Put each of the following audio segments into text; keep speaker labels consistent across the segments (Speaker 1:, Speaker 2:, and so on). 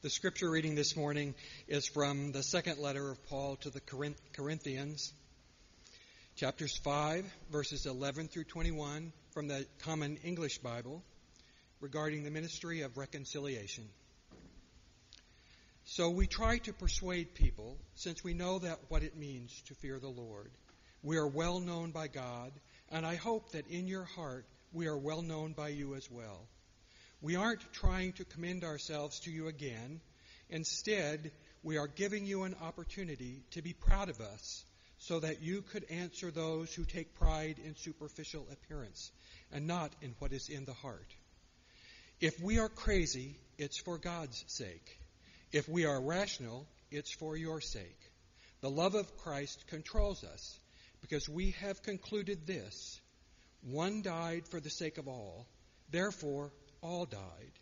Speaker 1: The scripture reading this morning is from the second letter of Paul to the Corinthians, chapters 5, verses 11 through 21 from the Common English Bible regarding the ministry of reconciliation. So we try to persuade people since we know that what it means to fear the Lord. We are well known by God, and I hope that in your heart we are well known by you as well. We aren't trying to commend ourselves to you again. Instead, we are giving you an opportunity to be proud of us so that you could answer those who take pride in superficial appearance and not in what is in the heart. If we are crazy, it's for God's sake. If we are rational, it's for your sake. The love of Christ controls us because we have concluded this. One died for the sake of all. Therefore, all died.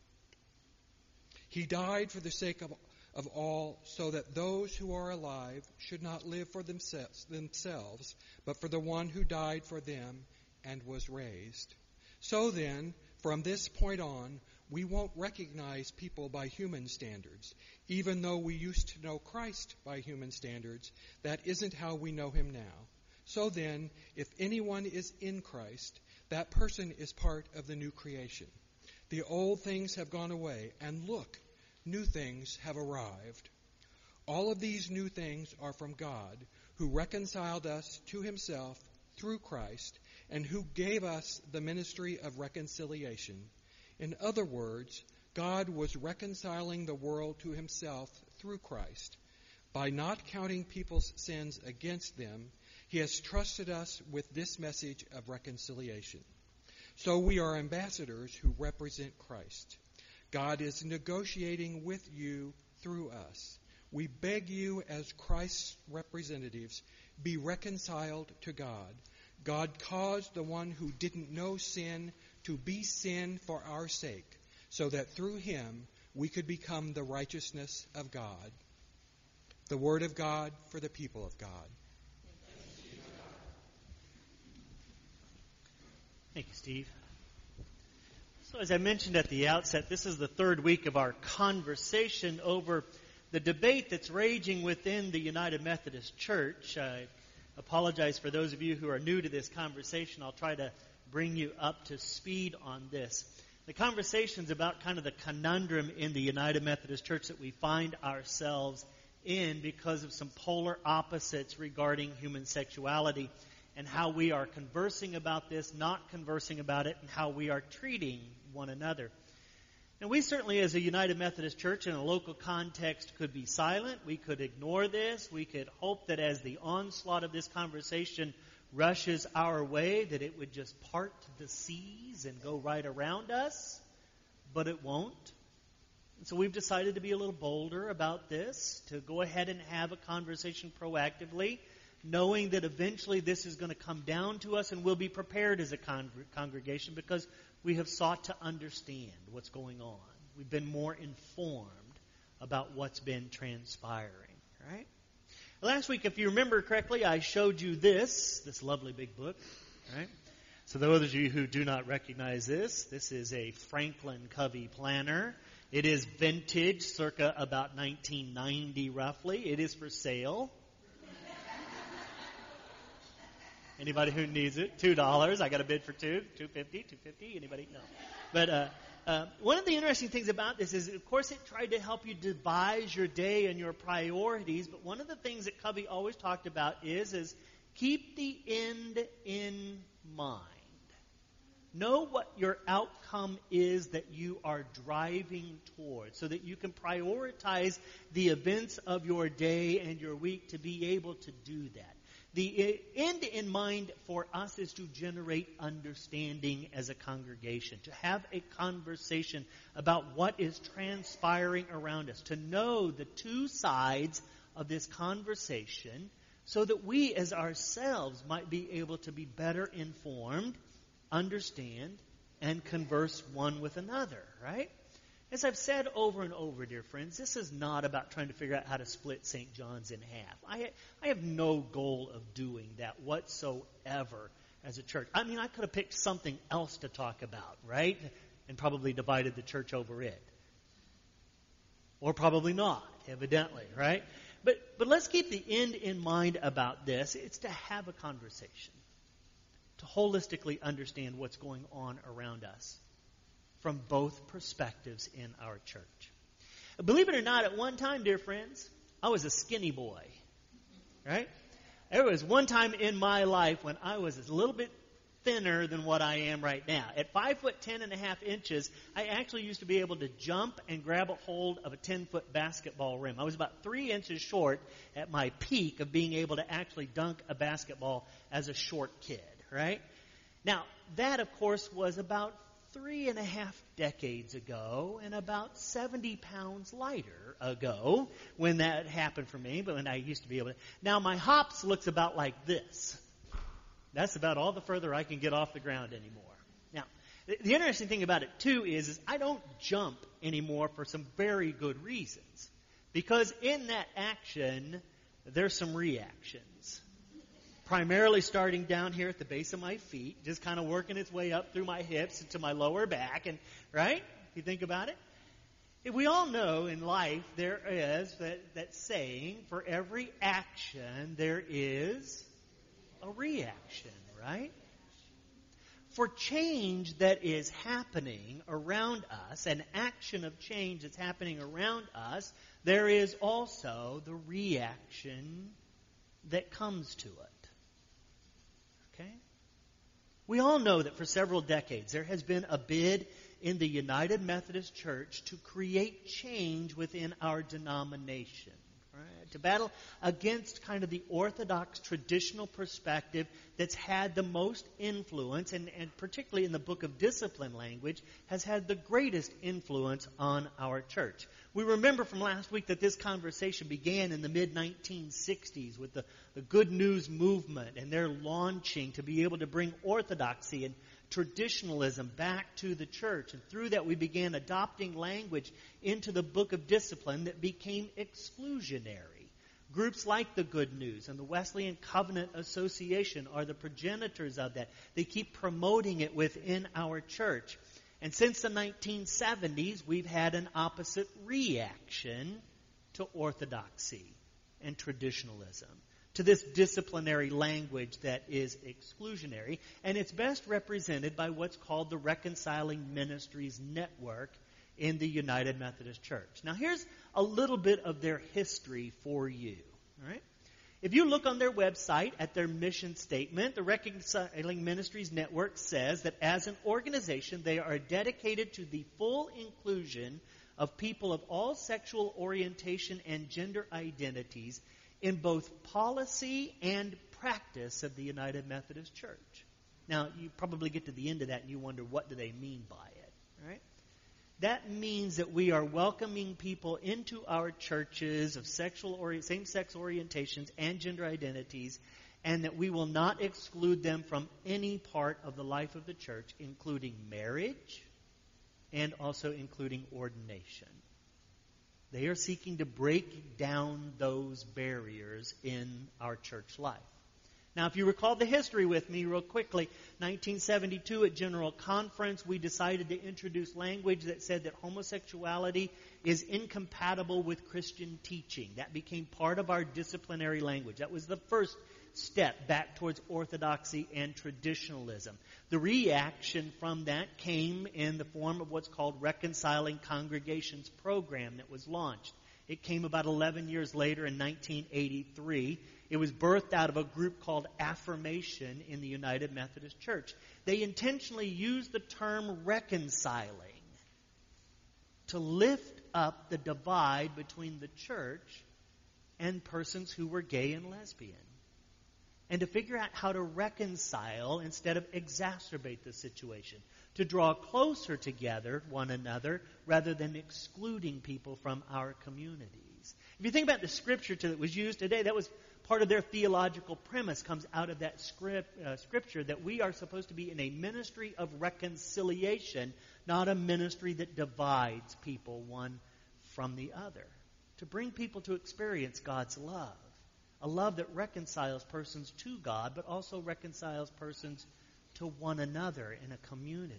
Speaker 1: He died for the sake of, of all, so that those who are alive should not live for themselves, themselves, but for the one who died for them and was raised. So then, from this point on, we won't recognize people by human standards. Even though we used to know Christ by human standards, that isn't how we know him now. So then, if anyone is in Christ, that person is part of the new creation. The old things have gone away, and look, new things have arrived. All of these new things are from God, who reconciled us to himself through Christ, and who gave us the ministry of reconciliation. In other words, God was reconciling the world to himself through Christ. By not counting people's sins against them, he has trusted us with this message of reconciliation. So we are ambassadors who represent Christ. God is negotiating with you through us. We beg you, as Christ's representatives, be reconciled to God. God caused the one who didn't know sin to be sin for our sake, so that through him we could become the righteousness of God. The Word of God for the people of God.
Speaker 2: Thank you, Steve. So, as I mentioned at the outset, this is the third week of our conversation over the debate that's raging within the United Methodist Church. I apologize for those of you who are new to this conversation. I'll try to bring you up to speed on this. The conversation is about kind of the conundrum in the United Methodist Church that we find ourselves in because of some polar opposites regarding human sexuality and how we are conversing about this, not conversing about it, and how we are treating one another. And we certainly, as a United Methodist Church in a local context, could be silent. We could ignore this. We could hope that as the onslaught of this conversation rushes our way, that it would just part the seas and go right around us. But it won't. And so we've decided to be a little bolder about this, to go ahead and have a conversation proactively knowing that eventually this is going to come down to us and we'll be prepared as a con- congregation because we have sought to understand what's going on. We've been more informed about what's been transpiring, right? Last week, if you remember correctly, I showed you this, this lovely big book, right? So those of you who do not recognize this, this is a Franklin Covey planner. It is vintage, circa about 1990 roughly. It is for sale. Anybody who needs it? Two dollars. I got a bid for two. Two fifty. Two fifty. Anybody? No. But uh, uh, one of the interesting things about this is, of course, it tried to help you devise your day and your priorities. But one of the things that Covey always talked about is, is keep the end in mind. Know what your outcome is that you are driving towards so that you can prioritize the events of your day and your week to be able to do that. The eh, end in mind for us is to generate understanding as a congregation, to have a conversation about what is transpiring around us, to know the two sides of this conversation so that we as ourselves might be able to be better informed, understand, and converse one with another, right? As I've said over and over, dear friends, this is not about trying to figure out how to split St. John's in half. I, I have no goal of doing that whatsoever as a church. I mean, I could have picked something else to talk about, right? And probably divided the church over it. Or probably not, evidently, right? But, but let's keep the end in mind about this. It's to have a conversation, to holistically understand what's going on around us from both perspectives in our church. Believe it or not, at one time, dear friends, I was a skinny boy. Right? There was one time in my life when I was a little bit thinner than what I am right now. At five foot ten and a half inches, I actually used to be able to jump and grab a hold of a ten foot basketball rim. I was about three inches short at my peak of being able to actually dunk a basketball as a short kid, right? Now, that of course was about three and a half decades ago and about 70 pounds lighter ago when that happened for me, but when I used to be able to. Now my hops looks about like this. That's about all the further I can get off the ground anymore. Now, the, interesting thing about it too is, is I don't jump anymore for some very good reasons. Because in that action, there's some reactions primarily starting down here at the base of my feet, just kind of working its way up through my hips into my lower back, and right? If you think about it, we all know in life there is that, that saying: for every action there is a reaction, right? For change that is happening around us, an action of change that's happening around us, there is also the reaction that comes to it. We all know that for several decades there has been a bid in the United Methodist Church to create change within our denomination. Right? To battle against kind of the orthodox traditional perspective that's had the most influence, and, and particularly in the book of discipline language, has had the greatest influence on our church. We remember from last week that this conversation began in the mid 1960s with the, the Good News Movement and their launching to be able to bring orthodoxy and traditionalism back to the church. And through that, we began adopting language into the book of discipline that became exclusionary. Groups like the Good News and the Wesleyan Covenant Association are the progenitors of that. They keep promoting it within our church. And since the 1970s, we've had an opposite reaction to orthodoxy and traditionalism, to this disciplinary language that is exclusionary. And it's best represented by what's called the Reconciling Ministries Network in the United Methodist Church. Now, here's a little bit of their history for you. All right? If you look on their website at their mission statement, the Reconciling Ministries Network says that as an organization, they are dedicated to the full inclusion of people of all sexual orientation and gender identities in both policy and practice of the United Methodist Church. Now, you probably get to the end of that and you wonder what do they mean by it, right? that means that we are welcoming people into our churches of sexual ori- same-sex orientations and gender identities and that we will not exclude them from any part of the life of the church including marriage and also including ordination they are seeking to break down those barriers in our church life now, if you recall the history with me real quickly, 1972 at General Conference, we decided to introduce language that said that homosexuality is incompatible with Christian teaching. That became part of our disciplinary language. That was the first step back towards orthodoxy and traditionalism. The reaction from that came in the form of what's called Reconciling Congregations program that was launched. It came about 11 years later in 1983 it was birthed out of a group called Affirmation in the United Methodist Church. They intentionally used the term reconciling to lift up the divide between the church and persons who were gay and lesbian. And to figure out how to reconcile instead of exacerbate the situation. To draw closer together one another rather than excluding people from our communities. If you think about the scripture that was used today, that was part of their theological premise comes out of that script, uh, scripture that we are supposed to be in a ministry of reconciliation, not a ministry that divides people one from the other. To bring people to experience God's love, a love that reconciles persons to God, but also reconciles persons to one another in a community.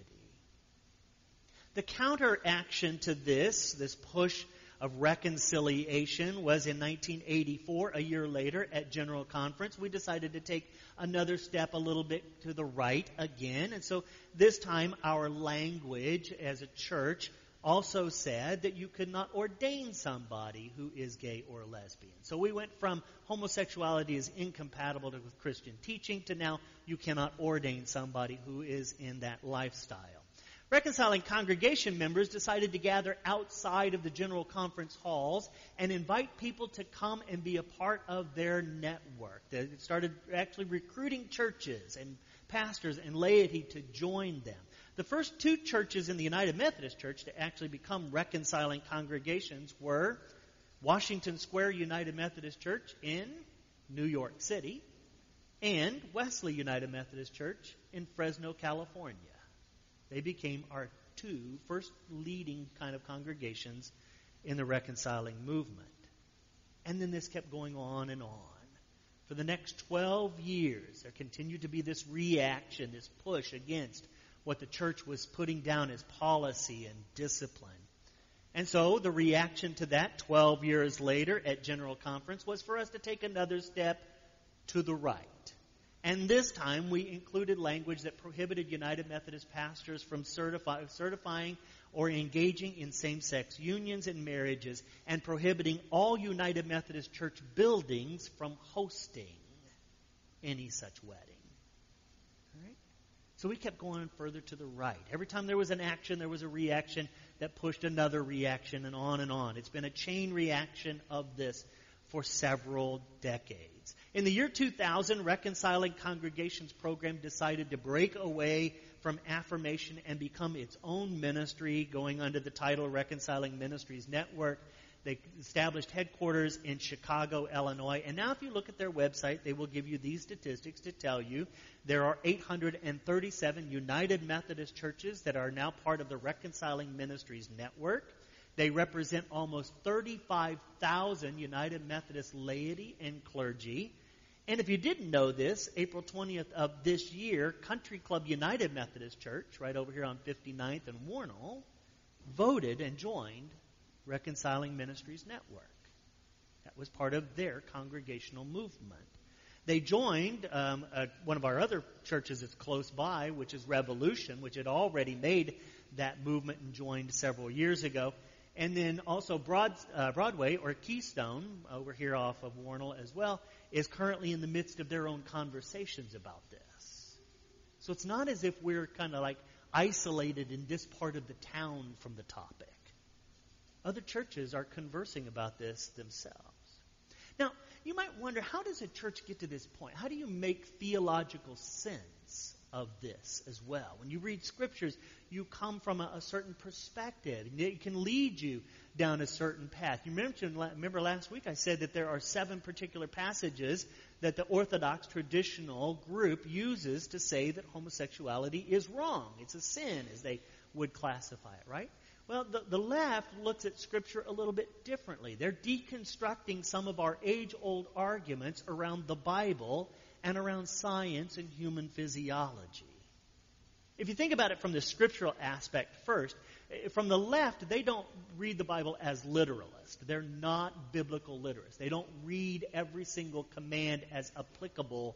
Speaker 2: The counteraction to this, this push of reconciliation was in 1984, a year later at General Conference. We decided to take another step a little bit to the right again. And so this time our language as a church also said that you could not ordain somebody who is gay or lesbian. So we went from homosexuality is incompatible with Christian teaching to now you cannot ordain somebody who is in that lifestyle. Reconciling congregation members decided to gather outside of the general conference halls and invite people to come and be a part of their network. They started actually recruiting churches and pastors and laity to join them. The first two churches in the United Methodist Church to actually become reconciling congregations were Washington Square United Methodist Church in New York City and Wesley United Methodist Church in Fresno, California. They became our two first leading kind of congregations in the reconciling movement. And then this kept going on and on. For the next 12 years, there continued to be this reaction, this push against what the church was putting down as policy and discipline. And so the reaction to that 12 years later at General Conference was for us to take another step to the right. And this time we included language that prohibited United Methodist pastors from certify, certifying or engaging in same sex unions and marriages and prohibiting all United Methodist church buildings from hosting any such wedding. So we kept going further to the right. Every time there was an action, there was a reaction that pushed another reaction and on and on. It's been a chain reaction of this for several decades. In the year 2000, Reconciling Congregations program decided to break away from affirmation and become its own ministry, going under the title Reconciling Ministries Network. They established headquarters in Chicago, Illinois. And now, if you look at their website, they will give you these statistics to tell you there are 837 United Methodist churches that are now part of the Reconciling Ministries Network. They represent almost 35,000 United Methodist laity and clergy. And if you didn't know this, April 20th of this year, Country Club United Methodist Church, right over here on 59th and Wornall, voted and joined Reconciling Ministries Network. That was part of their congregational movement. They joined um, uh, one of our other churches that's close by, which is Revolution, which had already made that movement and joined several years ago. And then also Broad, uh, Broadway, or Keystone, over here off of Wornall as well, is currently in the midst of their own conversations about this. So it's not as if we're kind of like isolated in this part of the town from the topic. Other churches are conversing about this themselves. Now, you might wonder how does a church get to this point? How do you make theological sense of this as well? When you read scriptures, you come from a, a certain perspective. It can lead you down a certain path. You mentioned, remember last week I said that there are seven particular passages that the Orthodox traditional group uses to say that homosexuality is wrong. It's a sin, as they would classify it, right? Well, the, the left looks at Scripture a little bit differently. They're deconstructing some of our age old arguments around the Bible and around science and human physiology. If you think about it from the scriptural aspect first, eh, from the left, they don't read the Bible as literalist. They're not biblical literalists. They don't read every single command as applicable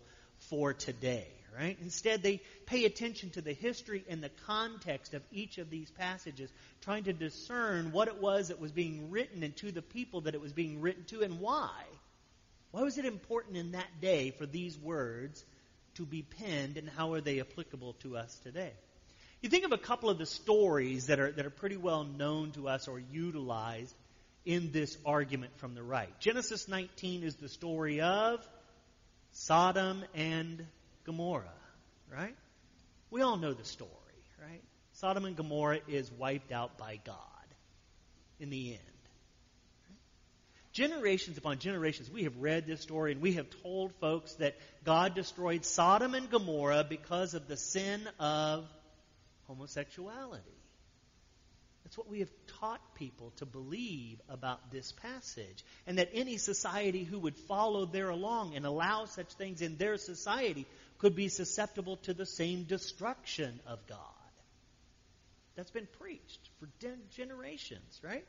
Speaker 2: for today right? Instead, they pay attention to the history and the context of each of these passages, trying to discern what it was that was being written and to the people that it was being written to and why. Why was it important in that day for these words to be penned and how are they applicable to us today? You think of a couple of the stories that are, that are pretty well known to us or utilized in this argument from the right. Genesis 19 is the story of Sodom and Gomorrah, right? We all know the story, right? Sodom and Gomorrah is wiped out by God in the end. Generations upon generations, we have read this story and we have told folks that God destroyed Sodom and Gomorrah because of the sin of homosexuality. That's what we have taught people to believe about this passage. And that any society who would follow there along and allow such things in their society could be susceptible to the same destruction of God. That's been preached for generations, right?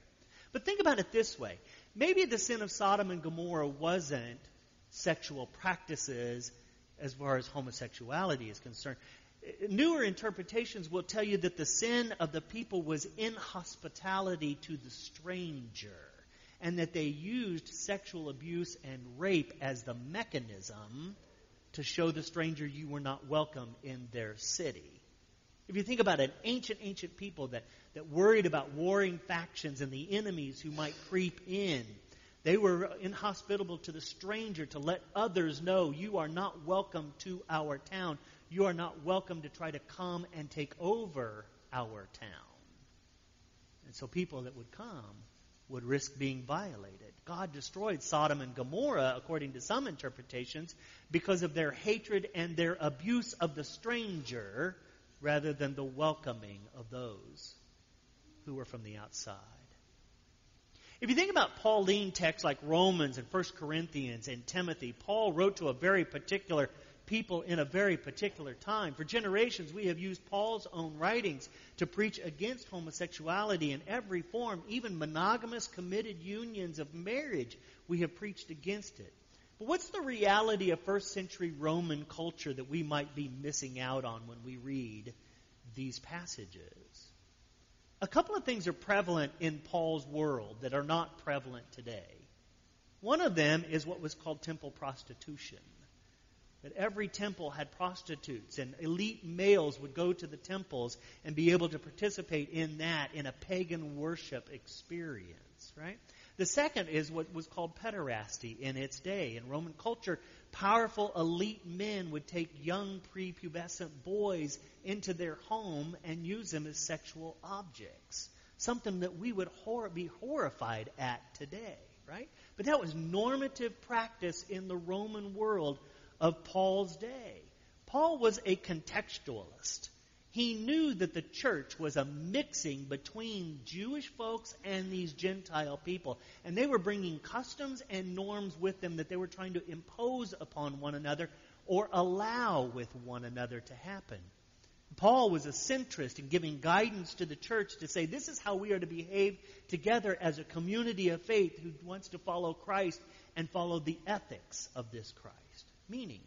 Speaker 2: But think about it this way. Maybe the sin of Sodom and Gomorrah wasn't sexual practices as far as homosexuality is concerned. Newer interpretations will tell you that the sin of the people was inhospitality to the stranger, and that they used sexual abuse and rape as the mechanism to show the stranger you were not welcome in their city. If you think about it, ancient, ancient people that, that worried about warring factions and the enemies who might creep in, they were inhospitable to the stranger to let others know you are not welcome to our town. You are not welcome to try to come and take over our town. And so people that would come would risk being violated. God destroyed Sodom and Gomorrah, according to some interpretations, because of their hatred and their abuse of the stranger rather than the welcoming of those who were from the outside. If you think about Pauline texts like Romans and 1 Corinthians and Timothy, Paul wrote to a very particular people in a very particular time. For generations, we have used Paul's own writings to preach against homosexuality in every form, even monogamous committed unions of marriage. We have preached against it. But what's the reality of first century Roman culture that we might be missing out on when we read these passages? A couple of things are prevalent in Paul's world that are not prevalent today. One of them is what was called temple prostitution that every temple had prostitutes and elite males would go to the temples and be able to participate in that in a pagan worship experience, right? The second is what was called pederasty in its day. In Roman culture, powerful elite men would take young prepubescent boys into their home and use them as sexual objects. Something that we would hor- be horrified at today, right? But that was normative practice in the Roman world of Paul's day. Paul was a contextualist. He knew that the church was a mixing between Jewish folks and these Gentile people. And they were bringing customs and norms with them that they were trying to impose upon one another or allow with one another to happen. Paul was a centrist in giving guidance to the church to say this is how we are to behave together as a community of faith who wants to follow Christ and follow the ethics of this Christ meaning.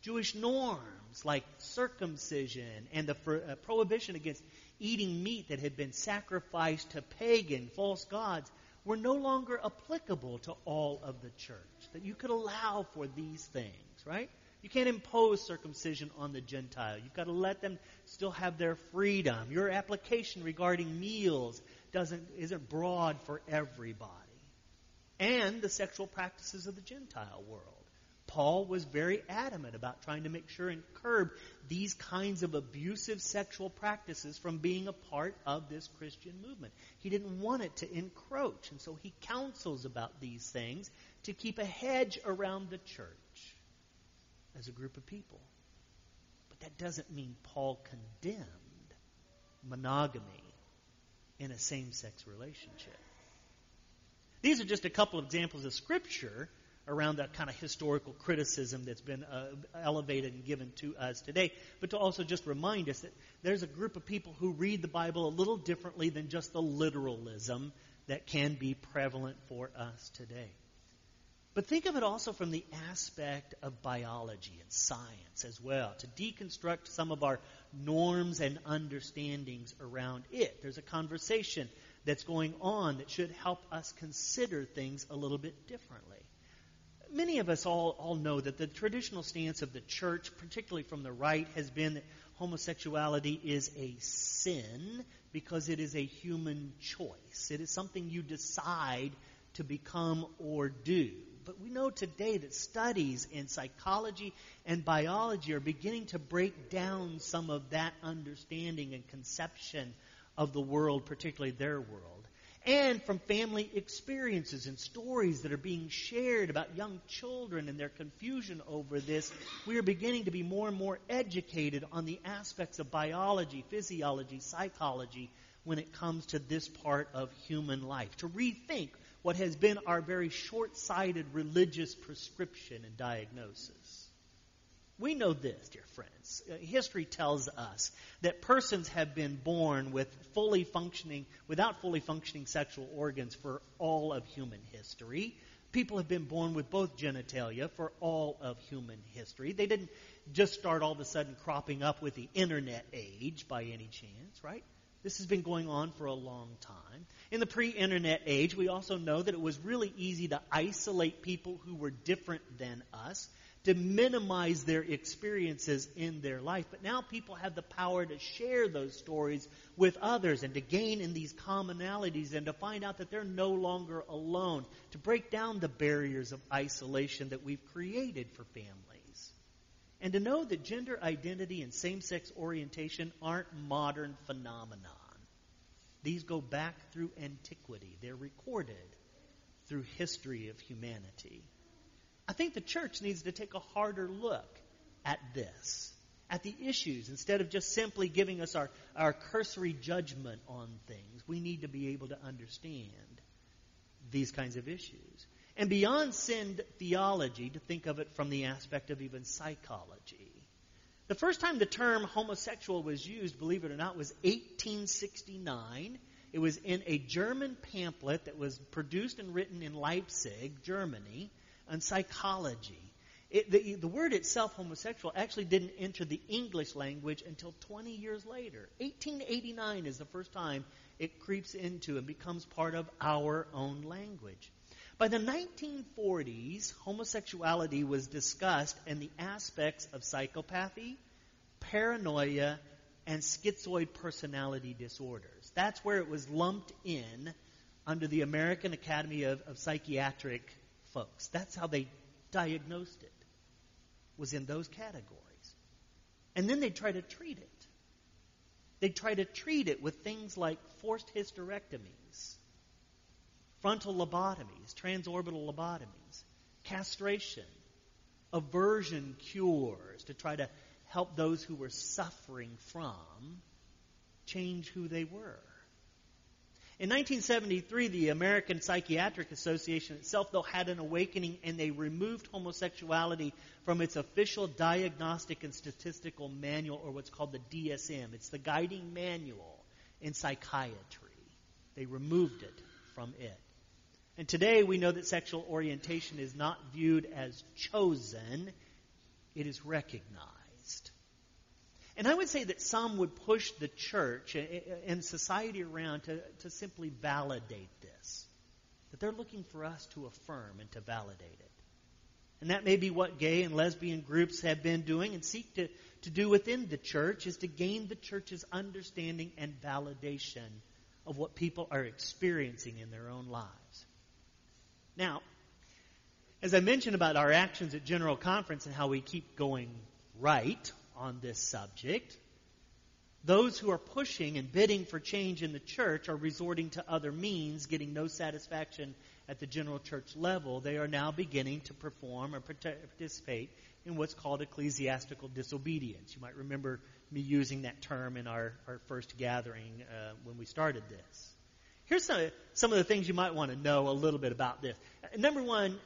Speaker 2: Jewish norms like circumcision and the uh, prohibition against eating meat that had been sacrificed to pagan, false gods, were no longer applicable to all of the church. That you could allow for these things, right? You can't impose circumcision on the Gentile. You've got to let them still have their freedom. Your application regarding meals doesn't isn't broad for everybody. And the sexual practices of the Gentile world. Paul was very adamant about trying to make sure and curb these kinds of abusive sexual practices from being a part of this Christian movement. He didn't want it to encroach, and so he counsels about these things to keep a hedge around the church as a group of people. But that doesn't mean Paul condemned monogamy in a same sex relationship. These are just a couple of examples of Scripture around that kind of historical criticism that's been uh, elevated and given to us today, but to also just remind us that there's a group of people who read the Bible a little differently than just the literalism that can be prevalent for us today. But think of it also from the aspect of biology and science as well, to deconstruct some of our norms and understandings around it. There's a conversation that's going on that should help us consider things a little bit differently many of us all, all know that the traditional stance of the church, particularly from the right, has been that homosexuality is a sin because it is a human choice. It is something you decide to become or do. But we know today that studies in psychology and biology are beginning to break down some of that understanding and conception of the world, particularly their world and from family experiences and stories that are being shared about young children and their confusion over this, we are beginning to be more and more educated on the aspects of biology, physiology, psychology when it comes to this part of human life. To rethink what has been our very short sighted religious prescription and diagnosis. We know this, dear friends. Uh, history tells us that persons have been born with fully functioning, without fully functioning sexual organs for all of human history. People have been born with both genitalia for all of human history. They didn't just start all of a sudden cropping up with the internet age by any chance, right? This has been going on for a long time. In the pre internet age, we also know that it was really easy to isolate people who were different than us, to minimize their experiences in their life. But now people have the power to share those stories with others and to gain in these commonalities and to find out that they're no longer alone, to break down the barriers of isolation that we've created for families. And to know that gender identity and same sex orientation aren't modern phenomena. These go back through antiquity. They're recorded through history of humanity. I think the church needs to take a harder look at this, at the issues, instead of just simply giving us our, our cursory judgment on things. We need to be able to understand these kinds of issues. And beyond sin theology, to think of it from the aspect of even psychology. The first time the term homosexual was used, believe it or not, was 1869. It was in a German pamphlet that was produced and written in Leipzig, Germany, on psychology. It, the, the word itself, homosexual, actually didn't enter the English language until 20 years later. 1889 is the first time it creeps into and becomes part of our own language. By the 1940s, homosexuality was discussed in the aspects of psychopathy, paranoia, and schizoid personality disorders. That's where it was lumped in under the American Academy of, of Psychiatric folks. That's how they diagnosed it, was in those categories. And then they try to treat it. They try to treat it with things like forced hysterectomies frontal lobotomies, transorbital lobotomies, castration, aversion cures to try to help those who were suffering from change who they were. In 1973, the American Psychiatric Association itself, though, had an awakening and they removed homosexuality from its official diagnostic and statistical manual, or what's called the DSM. It's the guiding manual in psychiatry. They removed it from it. And today we know that sexual orientation is not viewed as chosen, it is recognized. And I would say that some would push the church and society around to, to simply validate this. That they're looking for us to affirm and to validate it. And that may be what gay and lesbian groups have been doing and seek to, to do within the church is to gain the church's understanding and validation of what people are experiencing in their own lives. Now, as I mentioned about our actions at General Conference and how we keep going right on this subject, those who are pushing and bidding for change in the church are resorting to other means, getting no satisfaction at the general church level. They are now beginning to perform or participate in what's called ecclesiastical disobedience. You might remember me using that term in our, our first gathering uh, when we started this. Here's some, some of the things you might want to know a little bit about this. Number one,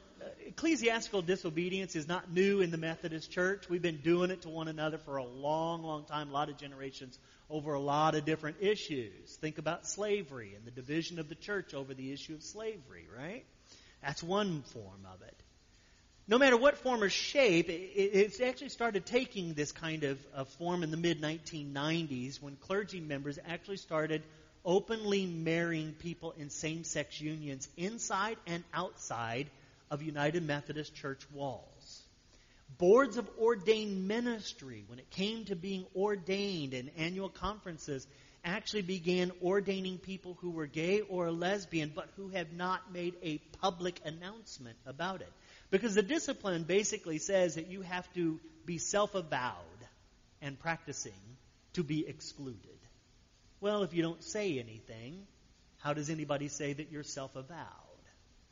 Speaker 2: ecclesiastical disobedience is not new in the Methodist Church. We've been doing it to one another for a long, long time, a lot of generations, over a lot of different issues. Think about slavery and the division of the church over the issue of slavery, right? That's one form of it. No matter what form or shape, it's actually started taking this kind of, of form in the mid 1990s when clergy members actually started openly marrying people in same sex unions inside and outside of United Methodist Church walls. Boards of ordained ministry, when it came to being ordained in annual conferences, actually began ordaining people who were gay or lesbian but who have not made a public announcement about it. Because the discipline basically says that you have to be self avowed and practicing to be excluded. Well, if you don't say anything, how does anybody say that you're self avowed?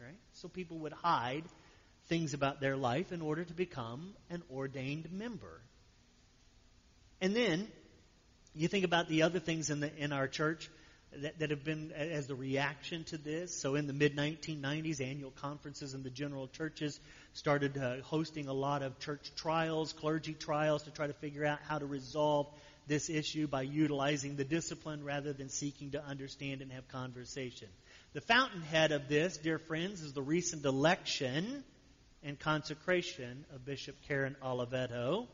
Speaker 2: Right? So people would hide things about their life in order to become an ordained member. And then you think about the other things in the in our church that, that have been as the reaction to this. So in the mid 1990s, annual conferences in the general churches started uh, hosting a lot of church trials, clergy trials, to try to figure out how to resolve this issue by utilizing the discipline rather than seeking to understand and have conversation. The fountainhead of this, dear friends, is the recent election and consecration of Bishop Karen Oliveto,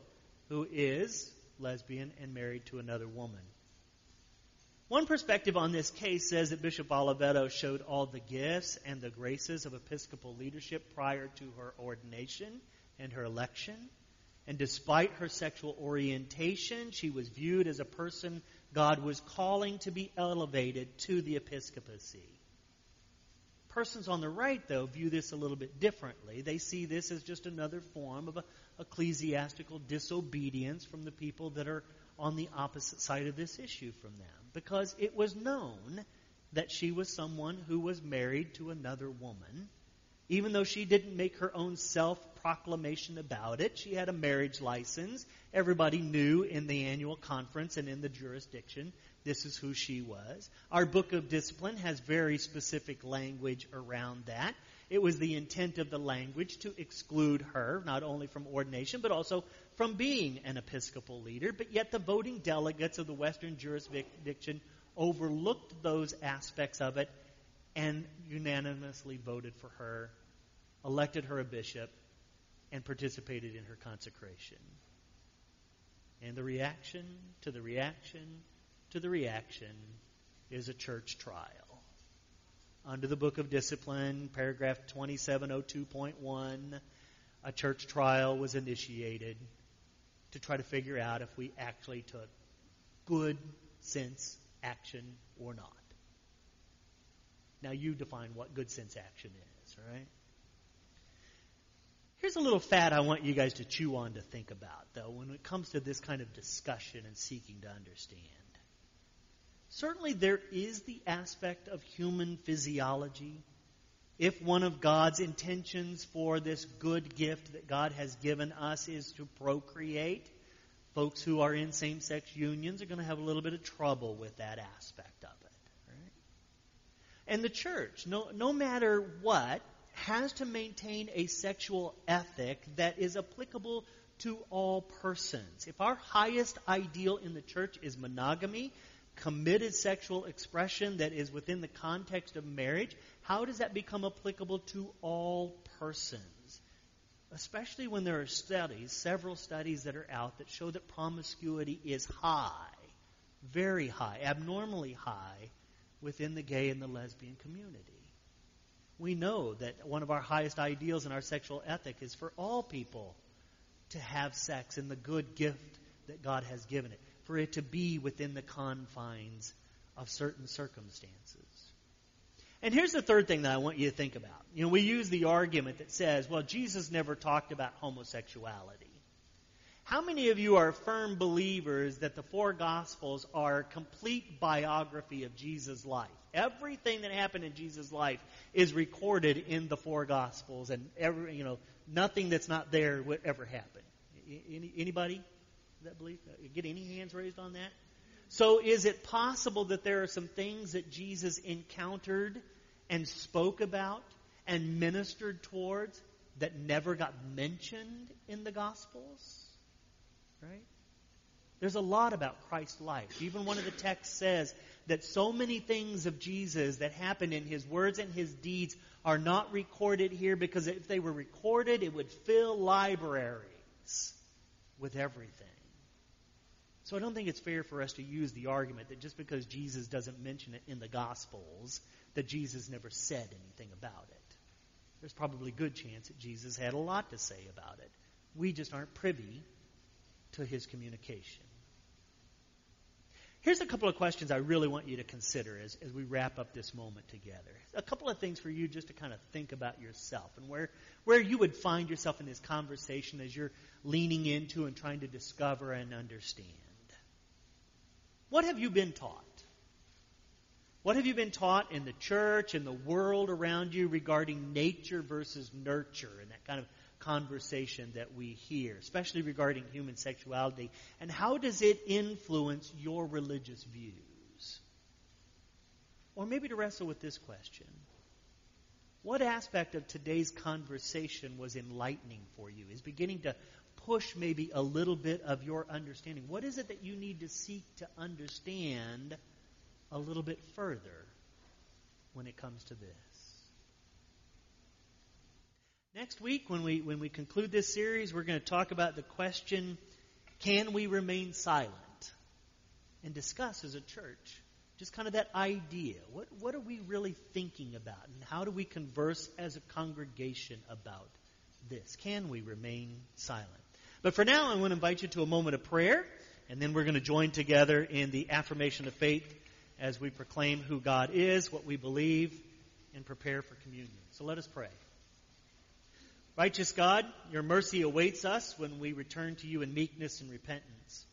Speaker 2: who is lesbian and married to another woman. One perspective on this case says that Bishop Oliveto showed all the gifts and the graces of episcopal leadership prior to her ordination and her election. And despite her sexual orientation, she was viewed as a person God was calling to be elevated to the episcopacy. Persons on the right, though, view this a little bit differently. They see this as just another form of ecclesiastical disobedience from the people that are on the opposite side of this issue from them because it was known that she was someone who was married to another woman. Even though she didn't make her own self proclamation about it, she had a marriage license. Everybody knew in the annual conference and in the jurisdiction this is who she was. Our book of discipline has very specific language around that. It was the intent of the language to exclude her, not only from ordination, but also from being an Episcopal leader. But yet the voting delegates of the Western jurisdiction overlooked those aspects of it and unanimously voted for her, elected her a bishop, and participated in her consecration. And the reaction to the reaction to the reaction is a church trial under the Book of Discipline, paragraph 2702.1, a church trial was initiated to try to figure out if we actually took good sense action or not. Now you define what good sense action is, right? Here's a little fat I want you guys to chew on to think about, though, when it comes to this kind of discussion and seeking to understand. Certainly, there is the aspect of human physiology. If one of God's intentions for this good gift that God has given us is to procreate, folks who are in same sex unions are going to have a little bit of trouble with that aspect of it. Right? And the church, no, no matter what, has to maintain a sexual ethic that is applicable to all persons. If our highest ideal in the church is monogamy, committed sexual expression that is within the context of marriage, how does that become applicable to all persons? Especially when there are studies, several studies that are out that show that promiscuity is high, very high, abnormally high within the gay and the lesbian community. We know that one of our highest ideals in our sexual ethic is for all people to have sex in the good gift that God has given it for it to be within the confines of certain circumstances. And here's the third thing that I want you to think about. You know, we use the argument that says, well, Jesus never talked about homosexuality. How many of you are firm believers that the four Gospels are a complete biography of Jesus' life? Everything that happened in Jesus' life is recorded in the four Gospels, and every, you know, nothing that's not there would ever happen. Any, anybody? That belief? Uh, get any hands raised on that? So, is it possible that there are some things that Jesus encountered and spoke about and ministered towards that never got mentioned in the Gospels? Right? There's a lot about Christ's life. Even one of the texts says that so many things of Jesus that happened in his words and his deeds are not recorded here because if they were recorded, it would fill libraries with everything. So I don't think it's fair for us to use the argument that just because Jesus doesn't mention it in the Gospels, that Jesus never said anything about it. There's probably a good chance that Jesus had a lot to say about it. We just aren't privy to his communication. Here's a couple of questions I really want you to consider as, as we wrap up this moment together. A couple of things for you just to kind of think about yourself and where, where you would find yourself in this conversation as you're leaning into and trying to discover and understand. What have you been taught? What have you been taught in the church and the world around you regarding nature versus nurture and that kind of conversation that we hear, especially regarding human sexuality? And how does it influence your religious views? Or maybe to wrestle with this question What aspect of today's conversation was enlightening for you? Is beginning to push maybe a little bit of your understanding? What is it that you need to seek to understand a little bit further when it comes to this? Next week, when we, when we conclude this series, we're going to talk about the question can we remain silent? And discuss as a church just kind of that idea. What, what are we really thinking about? And how do we converse as a congregation about this? Can we remain silent? But for now, I want to invite you to a moment of prayer, and then we're going to join together in the affirmation of faith as we proclaim who God is, what we believe, and prepare for communion. So let us pray. Righteous God, your mercy awaits us when we return to you in meekness and repentance.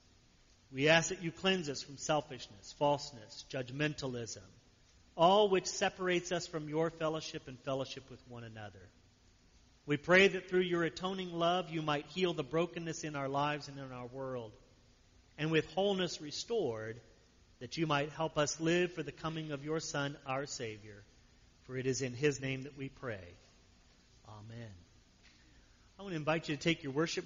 Speaker 2: We ask that you cleanse us from selfishness, falseness, judgmentalism, all which separates us from your fellowship and fellowship with one another. We pray that through your atoning love you might heal the brokenness in our lives and in our world, and with wholeness restored, that you might help us live for the coming of your Son, our Savior. For it is in his name that we pray. Amen. I want to invite you to take your worship